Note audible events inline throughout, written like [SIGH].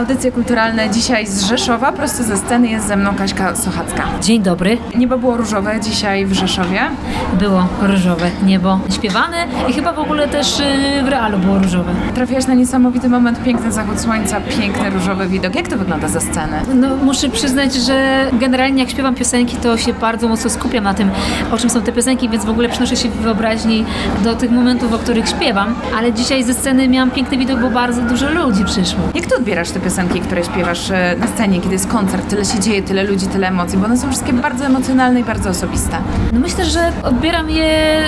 Audycje kulturalne dzisiaj z Rzeszowa, prosto ze sceny jest ze mną Kaśka Sochacka. Dzień dobry. Niebo było różowe dzisiaj w Rzeszowie. Było różowe niebo śpiewane i chyba w ogóle też y, w realu było różowe. Trafiłaś na niesamowity moment, piękny zachód słońca, piękny różowy widok. Jak to wygląda ze sceny? No, muszę przyznać, że generalnie jak śpiewam piosenki, to się bardzo mocno skupiam na tym, o czym są te piosenki, więc w ogóle przenoszę się w wyobraźni do tych momentów, o których śpiewam. Ale dzisiaj ze sceny miałam piękny widok, bo bardzo dużo ludzi przyszło. Jak ty odbierasz te piosenki, które śpiewasz e, na scenie, kiedy jest koncert, tyle się dzieje, tyle ludzi, tyle emocji, bo one są wszystkie bardzo emocjonalne i bardzo osobiste. No myślę, że odbieram je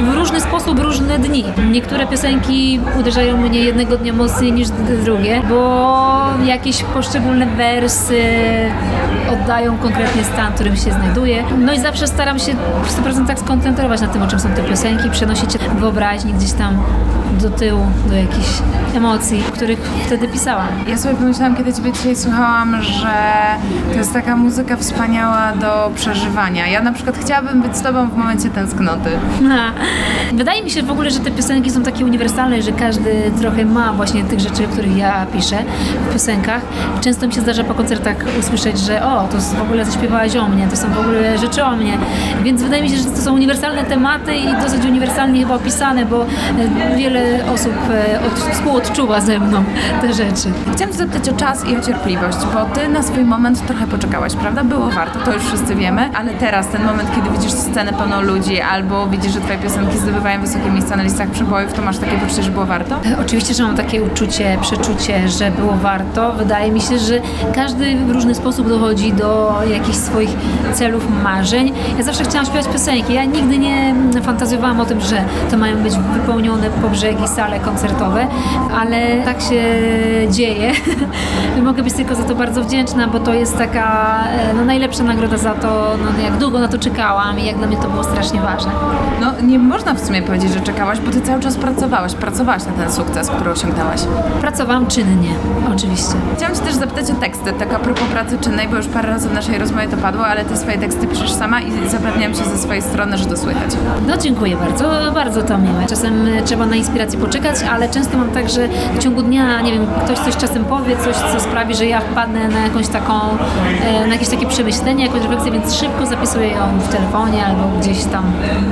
w różny sposób, różne dni. Niektóre piosenki uderzają mnie jednego dnia mocniej niż drugie, bo jakieś poszczególne wersy oddają konkretnie stan, w którym się znajduję. No i zawsze staram się w 100% skoncentrować na tym, o czym są te piosenki, przenosić wyobraźni gdzieś tam do tyłu, do jakichś emocji, których wtedy pisałam. Ja sobie pomyślałam, kiedy Ciebie dzisiaj słuchałam, że to jest taka muzyka wspaniała do przeżywania. Ja na przykład chciałabym być z Tobą w momencie tęsknoty. [LAUGHS] Wydaje mi się w ogóle, że te piosenki są takie uniwersalne, że każdy trochę ma właśnie tych rzeczy, o których ja piszę w piosenkach. Często mi się zdarza po koncertach usłyszeć, że o, to w ogóle zaśpiewałaś o mnie, to są w ogóle rzeczy o mnie. Więc wydaje mi się, że to są uniwersalne tematy i dosyć uniwersalnie chyba opisane, bo e, wiele osób e, od, współodczuwa ze mną te rzeczy. Chciałam zapytać o czas i o cierpliwość, bo Ty na swój moment trochę poczekałaś, prawda? Było warto, to już wszyscy wiemy, ale teraz, ten moment, kiedy widzisz scenę pełną ludzi albo widzisz, że Twoje piosenki zdobywają wysokie miejsca na listach przebojów, to masz takie poczucie, że było warto? E, Oczywiście, że mam takie uczucie, przeczucie, że było warto. Wydaje mi się, że każdy w różny sposób dochodzi do jakichś swoich celów, marzeń. Ja zawsze chciałam śpiewać piosenki. Ja nigdy nie fantazjowałam o tym, że to mają być wypełnione po brzegi sale koncertowe, ale tak się dzieje. [LAUGHS] Mogę być tylko za to bardzo wdzięczna, bo to jest taka e, no, najlepsza nagroda za to, no, jak długo na to czekałam i jak dla mnie to było strasznie ważne. No nie można w sumie powiedzieć, że czekałaś, bo Ty cały czas pracowałaś, pracowałaś na ten sukces, który osiągnęłaś. Pracowałam czynnie, oczywiście. Chciałam Cię też zapytać o teksty, tak a propos pracy czynnej, bo już parę razy w naszej rozmowie to padło, ale Ty swoje teksty piszesz sama i zapewniam Cię ze swojej strony, że to słychać. No dziękuję bardzo, bardzo to miłe. Czasem trzeba na inspirację poczekać, ale często mam tak, że w ciągu dnia, nie wiem, ktoś coś czasem powie, coś, co sprawi, że ja wpadnę na jakąś taką, e, na jakieś takie przemyślenie, jakąś refleksję, więc szybko zapisuję ją w telefonie albo gdzieś tam,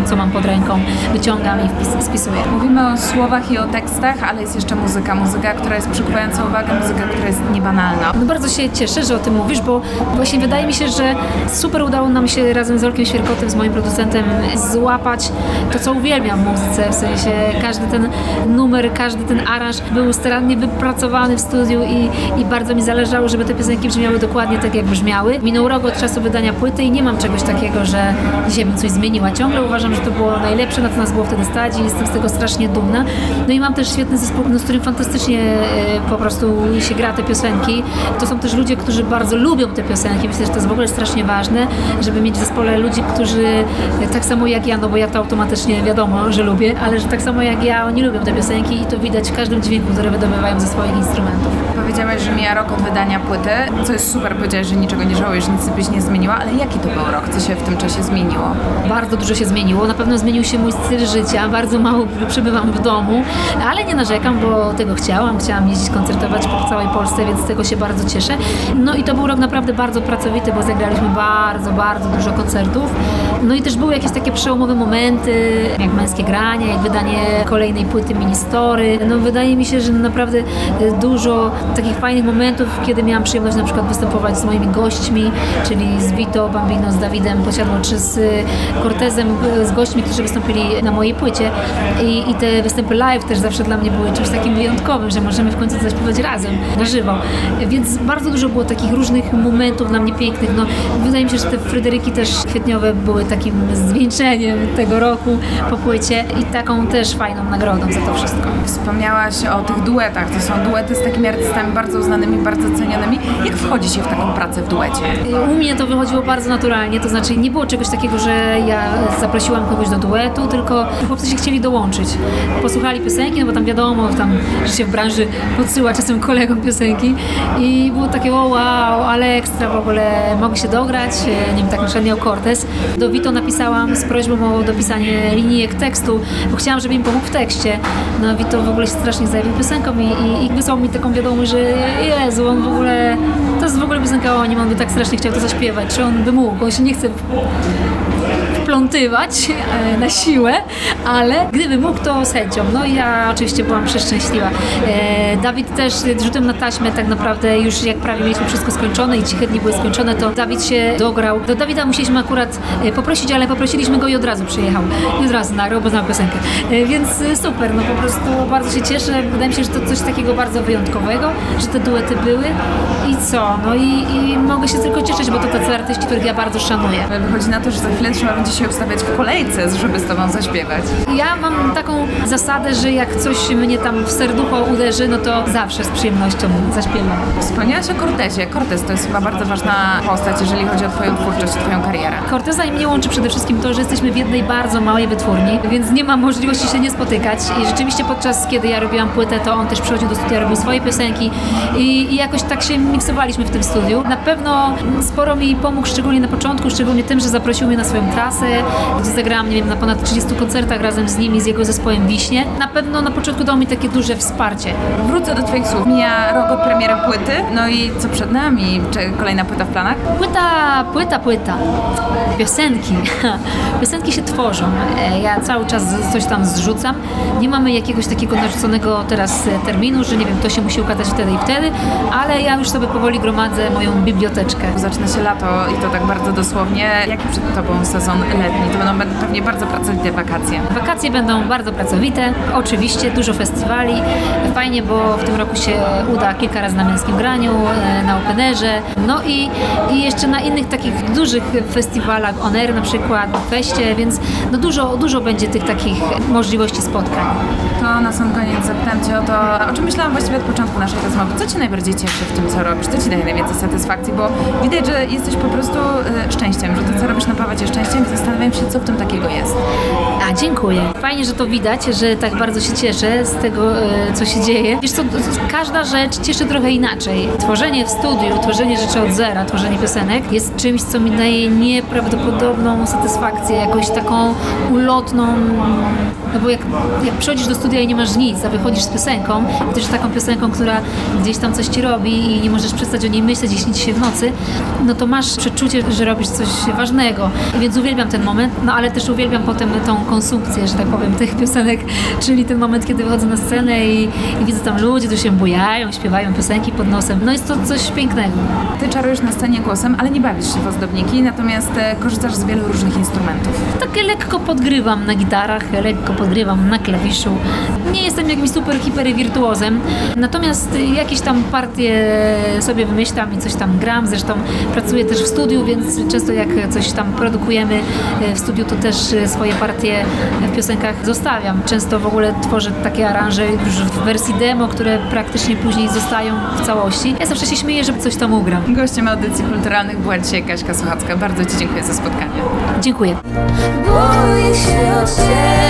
co mam pod ręką, wyciągam i wpis- spisuję. Mówimy o słowach i o tekstach, ale jest jeszcze muzyka. Muzyka, która jest przykuwająca uwagę, muzyka, która jest niebanalna. No bardzo się cieszę, że o tym mówisz, bo właśnie wydaje mi się, że super udało nam się razem z Olkiem Świerkotem, z moim producentem, złapać to, co uwielbiam w muzyce, w sensie każdy ten numer, każdy ten aranż był starannie wypracowany w studiu i, i bardzo mi zależało, żeby te piosenki brzmiały dokładnie tak, jak brzmiały. Minął rok od czasu wydania płyty i nie mam czegoś takiego, że dzisiaj bym coś zmieniła. Ciągle uważam, że to było najlepsze, na co nas było wtedy stać i jestem z tego strasznie dumna. No i mam też świetny zespół, no, z którym fantastycznie e, po prostu się gra te piosenki. To są też ludzie, którzy bardzo lubią te piosenki. Myślę, że to jest w ogóle strasznie ważne, żeby mieć w zespole ludzi, którzy e, tak samo jak ja, no bo ja to automatycznie wiadomo, że lubię, ale że tak samo jak ja, oni lubią te piosenki i to widać w każdym dźwięku, który wydobywają ze swoich instrumentów. Powiedziałaś, że mija rok od wydania płyty, co jest super, powiedziałaś, że niczego nie żałujesz, nic byś nie zmieniła, ale jaki to był rok? Co się w tym czasie zmieniło? Bardzo dużo się zmieniło. Na pewno zmienił się mój styl życia. Bardzo mało przebywam w domu, ale nie narzekam, bo tego chciałam. Chciałam jeździć koncertować po całej Polsce, więc z tego się bardzo cieszę. No i to był rok naprawdę bardzo pracowity, bo zagraliśmy bardzo, bardzo dużo koncertów. No i też były jakieś takie przełomowe momenty, jak męskie granie, jak wydanie kolejnej płyty płyty Ministory. No wydaje mi się, że naprawdę y, dużo takich fajnych momentów, kiedy miałam przyjemność na przykład występować z moimi gośćmi, czyli z Vito, Bambino, z Dawidem Posiadło, czy z y, Cortezem, y, z gośćmi, którzy wystąpili na mojej płycie. I, I te występy live też zawsze dla mnie były czymś takim wyjątkowym, że możemy w końcu zaśpiewać razem, na żywo. Więc bardzo dużo było takich różnych momentów dla mnie pięknych. No, wydaje mi się, że te Fryderyki też kwietniowe były takim zwieńczeniem tego roku po płycie i taką też fajną nagrodą za to wszystko. Wspomniałaś o tych duetach. To są duety z takimi artystami bardzo uznanymi, bardzo cenionymi. Jak wchodzi się w taką pracę w duecie? U mnie to wychodziło bardzo naturalnie, to znaczy nie było czegoś takiego, że ja zaprosiłam kogoś do duetu, tylko chłopcy się chcieli dołączyć. Posłuchali piosenki, no bo tam wiadomo, tam, że się w branży podsyła czasem kolegom piosenki i było takie, o wow, ale ekstra w ogóle, mogę się dograć, e, nie wiem, tak na przykład miał Cortez. Do Vito napisałam z prośbą o dopisanie linijek tekstu, bo chciałam, żeby im pomógł w tekście. No Vito w ogóle się strasznie zajmował piosenką i, i, i wysłał mi taką wiadomość, że Jezu, on w ogóle, to jest w ogóle piosenka o nim, on by tak strasznie chciał to zaśpiewać, czy on by mógł, on się nie chce wplątywać e, na siłę, ale gdyby mógł, to chęcią. No ja oczywiście byłam przeszczęśliwa. E, Dawid też rzutem na taśmę tak naprawdę już jak prawie mieliśmy wszystko skończone i ciche dni były skończone, to Dawid się dograł. Do Dawida musieliśmy akurat e, poprosić, ale poprosiliśmy go i od razu przyjechał. I od razu nagrał, bo znał piosenkę. Więc super, no po prostu bardzo się cieszę. Wydaje mi się, że to coś takiego bardzo wyjątkowego, że te duety były. I co? No i, i mogę się tylko cieszyć, bo to tacy artyści, których ja bardzo szanuję. Wychodzi na to, że za chwilę trzeba będzie się ustawiać w kolejce, żeby z tobą zaśpiewać. Ja mam taką zasadę, że jak coś mnie tam w serducho uderzy, no to zawsze z przyjemnością zaśpiewam. Wspomniałaś o Cortezie. Cortez to jest chyba bardzo ważna postać, jeżeli chodzi o twoją twórczość, twoją karierę. Corteza i mnie łączy przede wszystkim to, że jesteśmy w jednej bardzo małej wytwórni, więc nie ma możliwości się nie spotykać. I rzeczywiście podczas, kiedy ja robiłam płytę, to on też przychodził do studia, robił swoje piosenki i, i jakoś tak się miksowaliśmy w tym studiu. Na pewno sporo mi pomógł, szczególnie na początku, szczególnie tym, że zaprosił mnie na swoją trasę, gdzie zagrałam, nie wiem, na ponad 30 koncertach razem z nim i z jego zespołem Wiśnie. Na pewno na początku dał mi takie duże wsparcie. Wrócę do twoich słów. Mija rok od premiery płyty, no i co przed nami? Czy kolejna płyta w planach? Płyta, płyta, płyta. Piosenki. [LAUGHS] Piosenki się tworzą. E, Ja cały czas coś tam zrzucam. Nie mamy jakiegoś takiego narzuconego teraz e, terminu, że nie wiem, to się musi ukazać wtedy i wtedy, ale ja już sobie powoli gromadzę moją biblioteczkę. Zaczyna się lato i to tak bardzo dosłownie. Jaki przed tobą sezon letni? To będą pewnie bardzo pracowite wakacje. Wakacje będą bardzo pracowite, oczywiście dużo festiwali. Fajnie, bo w tym roku się uda kilka razy na męskim graniu, e, na Openerze, no i, i jeszcze na innych takich dużych festiwalach, On Air na przykład, Feście, więc no dużo, dużo będzie tych takich możliwości spotkań. To na sam koniec zapytam Cię o to, o czym myślałam właściwie od początku naszej rozmowy. Co Cię najbardziej cieszy w tym, co robisz? Co Ci daje najwięcej satysfakcji? Bo widać, że jesteś po prostu e, szczęściem, że to, co robisz, napawa Cię szczęściem zastanawiam się, co w tym takiego jest. A, dziękuję. Fajnie, że to widać, że tak bardzo się cieszę z tego, e, co się dzieje. Wiesz co, każda rzecz cieszy trochę inaczej. Tworzenie w studiu, tworzenie rzeczy od zera, tworzenie piosenek jest czymś, co mi daje nieprawdopodobną satysfakcję, jakąś taką ulotną, no bo jak, jak przychodzisz do studia i nie masz nic, a wychodzisz z piosenką, też taką piosenką, która gdzieś tam coś ci robi i nie możesz przestać o niej myśleć i śnić się w nocy, no to masz przeczucie, że robisz coś ważnego. Więc uwielbiam ten moment, no ale też uwielbiam potem tą konsumpcję, że tak powiem, tych piosenek, czyli ten moment, kiedy wychodzę na scenę i, i widzę tam ludzi, którzy się bujają, śpiewają piosenki pod nosem. No jest to coś pięknego. Ty czarujesz na scenie głosem, ale nie bawisz się w ozdobniki, natomiast e, korzystasz z wielu różnych instrumentów. Takie lekko podgrywam na gitarach, lekko podgrywam na klawiszu. Nie jestem jakimś super, hiper wirtuozem, natomiast jakieś tam partie sobie wymyślam i coś tam gram. Zresztą pracuję też w studiu, więc często jak coś tam produkujemy w studiu, to też e, swoje partie w piosenkach zostawiam. Często w ogóle tworzę takie aranże już w wersji demo, które praktycznie później zostają w całości. Ja zawsze się śmieję, że coś tam ugram. Gościem audycji kulturalnych była dzisiaj Kaśka Sochacka. Bardzo Ci dziękuję za spotkanie. Dziękuję. Boję się o ciebie,